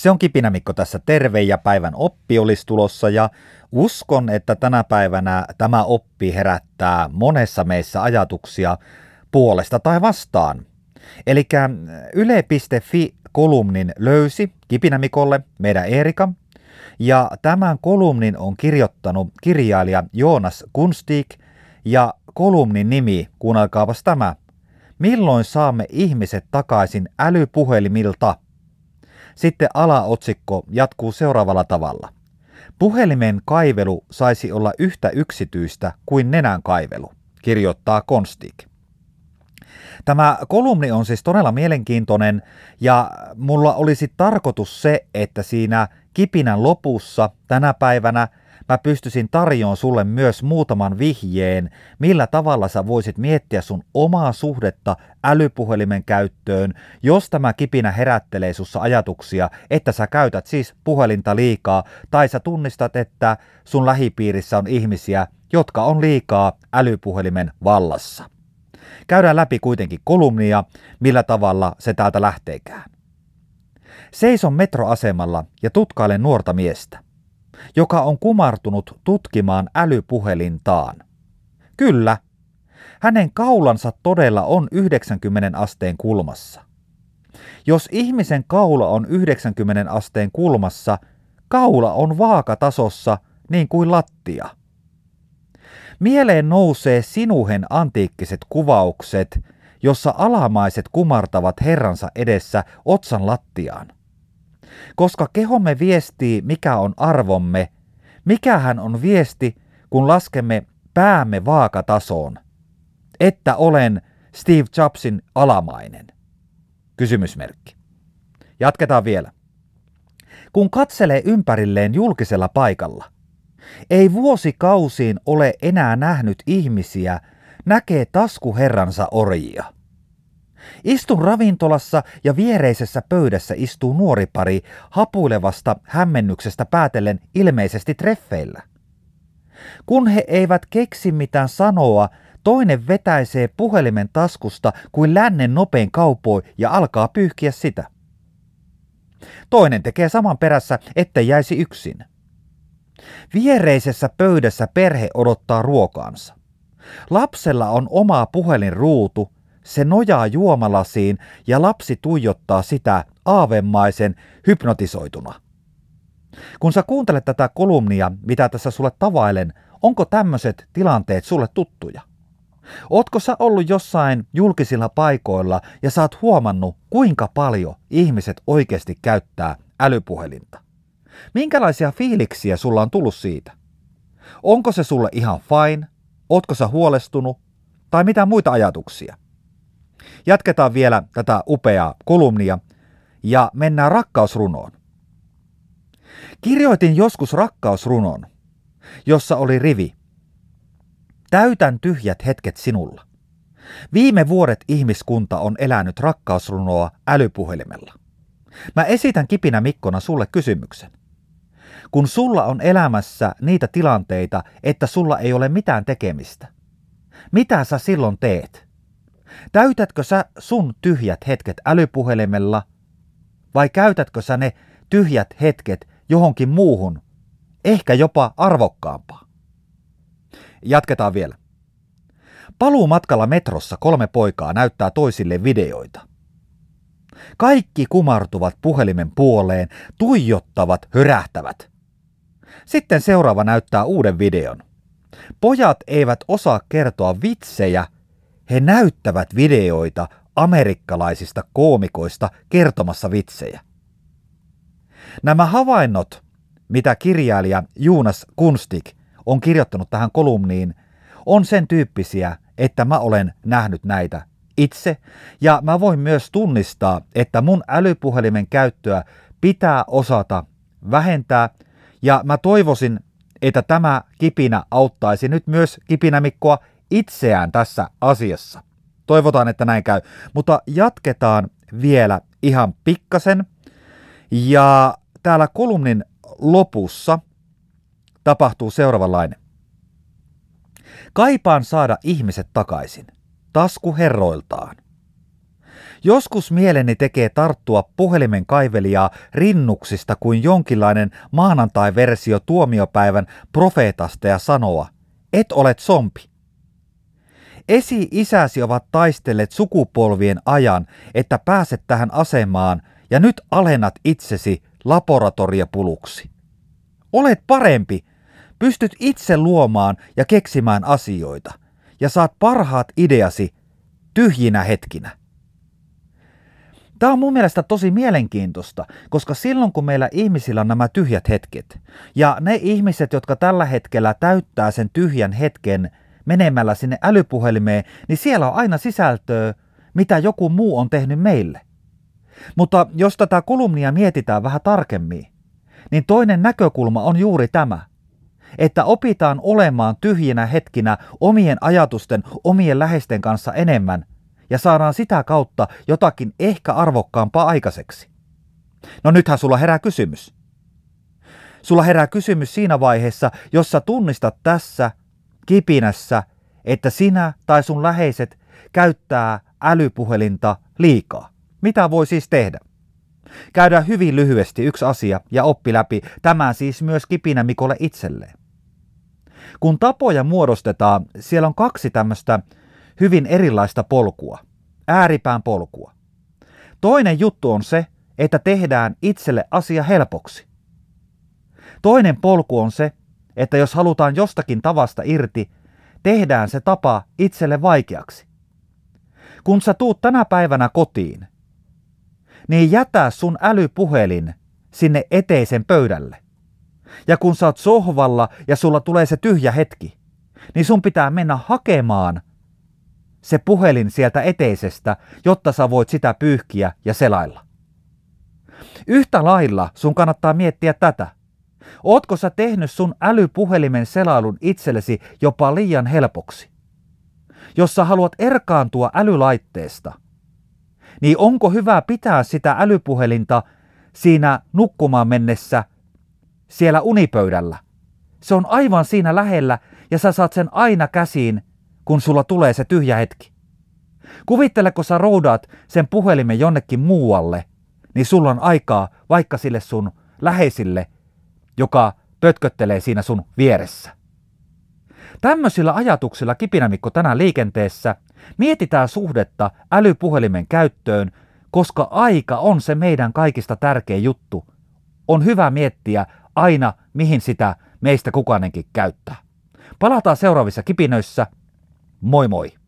Se on Kipinä Mikko tässä. Terve ja päivän oppi olisi tulossa. Ja uskon, että tänä päivänä tämä oppi herättää monessa meissä ajatuksia puolesta tai vastaan. Eli yle.fi kolumnin löysi Kipinä Mikolle meidän Erika. Ja tämän kolumnin on kirjoittanut kirjailija Joonas Kunstik ja kolumnin nimi, kuunnelkaapas tämä, Milloin saamme ihmiset takaisin älypuhelimilta? Sitten alaotsikko jatkuu seuraavalla tavalla. Puhelimen kaivelu saisi olla yhtä yksityistä kuin nenän kaivelu, kirjoittaa Konstik. Tämä kolumni on siis todella mielenkiintoinen ja mulla olisi tarkoitus se, että siinä kipinän lopussa tänä päivänä – mä pystyisin tarjoamaan sulle myös muutaman vihjeen, millä tavalla sä voisit miettiä sun omaa suhdetta älypuhelimen käyttöön, jos tämä kipinä herättelee sussa ajatuksia, että sä käytät siis puhelinta liikaa, tai sä tunnistat, että sun lähipiirissä on ihmisiä, jotka on liikaa älypuhelimen vallassa. Käydään läpi kuitenkin kolumnia, millä tavalla se täältä lähteekään. Seison metroasemalla ja tutkailen nuorta miestä joka on kumartunut tutkimaan älypuhelintaan. Kyllä, hänen kaulansa todella on 90 asteen kulmassa. Jos ihmisen kaula on 90 asteen kulmassa, kaula on vaakatasossa niin kuin lattia. Mieleen nousee sinuhen antiikkiset kuvaukset, jossa alamaiset kumartavat herransa edessä otsan lattiaan. Koska kehomme viestii, mikä on arvomme, mikähän on viesti, kun laskemme päämme vaakatasoon, että olen Steve Jobsin alamainen? Kysymysmerkki. Jatketaan vielä. Kun katselee ympärilleen julkisella paikalla, ei vuosikausiin ole enää nähnyt ihmisiä, näkee taskuherransa orjia – Istun ravintolassa ja viereisessä pöydässä istuu nuori pari hapuilevasta hämmennyksestä päätellen ilmeisesti treffeillä. Kun he eivät keksi mitään sanoa, toinen vetäisee puhelimen taskusta kuin lännen nopein kaupoi ja alkaa pyyhkiä sitä. Toinen tekee saman perässä, ettei jäisi yksin. Viereisessä pöydässä perhe odottaa ruokaansa. Lapsella on oma puhelinruutu se nojaa juomalasiin ja lapsi tuijottaa sitä aavemaisen hypnotisoituna. Kun sä kuuntelet tätä kolumnia, mitä tässä sulle tavailen, onko tämmöiset tilanteet sulle tuttuja? Ootko sä ollut jossain julkisilla paikoilla ja sä oot huomannut, kuinka paljon ihmiset oikeasti käyttää älypuhelinta? Minkälaisia fiiliksiä sulla on tullut siitä? Onko se sulle ihan fine? Ootko sä huolestunut? Tai mitä muita ajatuksia? Jatketaan vielä tätä upeaa kolumnia ja mennään rakkausrunoon. Kirjoitin joskus rakkausrunon, jossa oli rivi. Täytän tyhjät hetket sinulla. Viime vuodet ihmiskunta on elänyt rakkausrunoa älypuhelimella. Mä esitän kipinä Mikkona sulle kysymyksen. Kun sulla on elämässä niitä tilanteita, että sulla ei ole mitään tekemistä, mitä sä silloin teet? Täytätkö sä sun tyhjät hetket älypuhelimella vai käytätkö sä ne tyhjät hetket johonkin muuhun, ehkä jopa arvokkaampaa? Jatketaan vielä. Paluu matkalla metrossa kolme poikaa näyttää toisille videoita. Kaikki kumartuvat puhelimen puoleen, tuijottavat, hörähtävät. Sitten seuraava näyttää uuden videon. Pojat eivät osaa kertoa vitsejä – he näyttävät videoita amerikkalaisista koomikoista kertomassa vitsejä. Nämä havainnot, mitä kirjailija Jonas Kunstik on kirjoittanut tähän kolumniin, on sen tyyppisiä, että mä olen nähnyt näitä itse, ja mä voin myös tunnistaa, että mun älypuhelimen käyttöä pitää osata vähentää, ja mä toivoisin, että tämä kipinä auttaisi nyt myös kipinämikkoa itseään tässä asiassa. Toivotaan, että näin käy. Mutta jatketaan vielä ihan pikkasen. Ja täällä kolumnin lopussa tapahtuu seuraavanlainen. Kaipaan saada ihmiset takaisin, tasku herroiltaan. Joskus mieleni tekee tarttua puhelimen kaivelijaa rinnuksista kuin jonkinlainen maanantai-versio tuomiopäivän profeetasta ja sanoa, et olet sompi. Esi-isäsi ovat taistelleet sukupolvien ajan, että pääset tähän asemaan ja nyt alennat itsesi laboratoriapuluksi. Olet parempi, pystyt itse luomaan ja keksimään asioita ja saat parhaat ideasi tyhjinä hetkinä. Tämä on mun mielestä tosi mielenkiintoista, koska silloin kun meillä ihmisillä on nämä tyhjät hetket, ja ne ihmiset, jotka tällä hetkellä täyttää sen tyhjän hetken menemällä sinne älypuhelimeen, niin siellä on aina sisältöä, mitä joku muu on tehnyt meille. Mutta jos tätä kolumnia mietitään vähän tarkemmin, niin toinen näkökulma on juuri tämä, että opitaan olemaan tyhjinä hetkinä omien ajatusten, omien läheisten kanssa enemmän ja saadaan sitä kautta jotakin ehkä arvokkaampaa aikaiseksi. No nythän sulla herää kysymys. Sulla herää kysymys siinä vaiheessa, jossa tunnistat tässä kipinässä, että sinä tai sun läheiset käyttää älypuhelinta liikaa. Mitä voi siis tehdä? Käydään hyvin lyhyesti yksi asia ja oppi läpi, tämä siis myös kipinä Mikolle itselleen. Kun tapoja muodostetaan, siellä on kaksi tämmöistä hyvin erilaista polkua, ääripään polkua. Toinen juttu on se, että tehdään itselle asia helpoksi. Toinen polku on se, että jos halutaan jostakin tavasta irti, tehdään se tapa itselle vaikeaksi. Kun sä tuut tänä päivänä kotiin, niin jätä sun älypuhelin sinne eteisen pöydälle. Ja kun sä oot sohvalla ja sulla tulee se tyhjä hetki, niin sun pitää mennä hakemaan se puhelin sieltä eteisestä, jotta sä voit sitä pyyhkiä ja selailla. Yhtä lailla sun kannattaa miettiä tätä. Ootko sä tehnyt sun älypuhelimen selailun itsellesi jopa liian helpoksi? Jos sä haluat erkaantua älylaitteesta, niin onko hyvä pitää sitä älypuhelinta siinä nukkumaan mennessä siellä unipöydällä? Se on aivan siinä lähellä ja sä saat sen aina käsiin, kun sulla tulee se tyhjä hetki. Kuvittele, kun sä roudaat sen puhelimen jonnekin muualle, niin sulla on aikaa vaikka sille sun läheisille, joka pötköttelee siinä sun vieressä. Tämmöisillä ajatuksilla kipinämikko tänään liikenteessä mietitään suhdetta älypuhelimen käyttöön, koska aika on se meidän kaikista tärkein juttu. On hyvä miettiä aina, mihin sitä meistä kukainenkin käyttää. Palataan seuraavissa kipinöissä. Moi moi!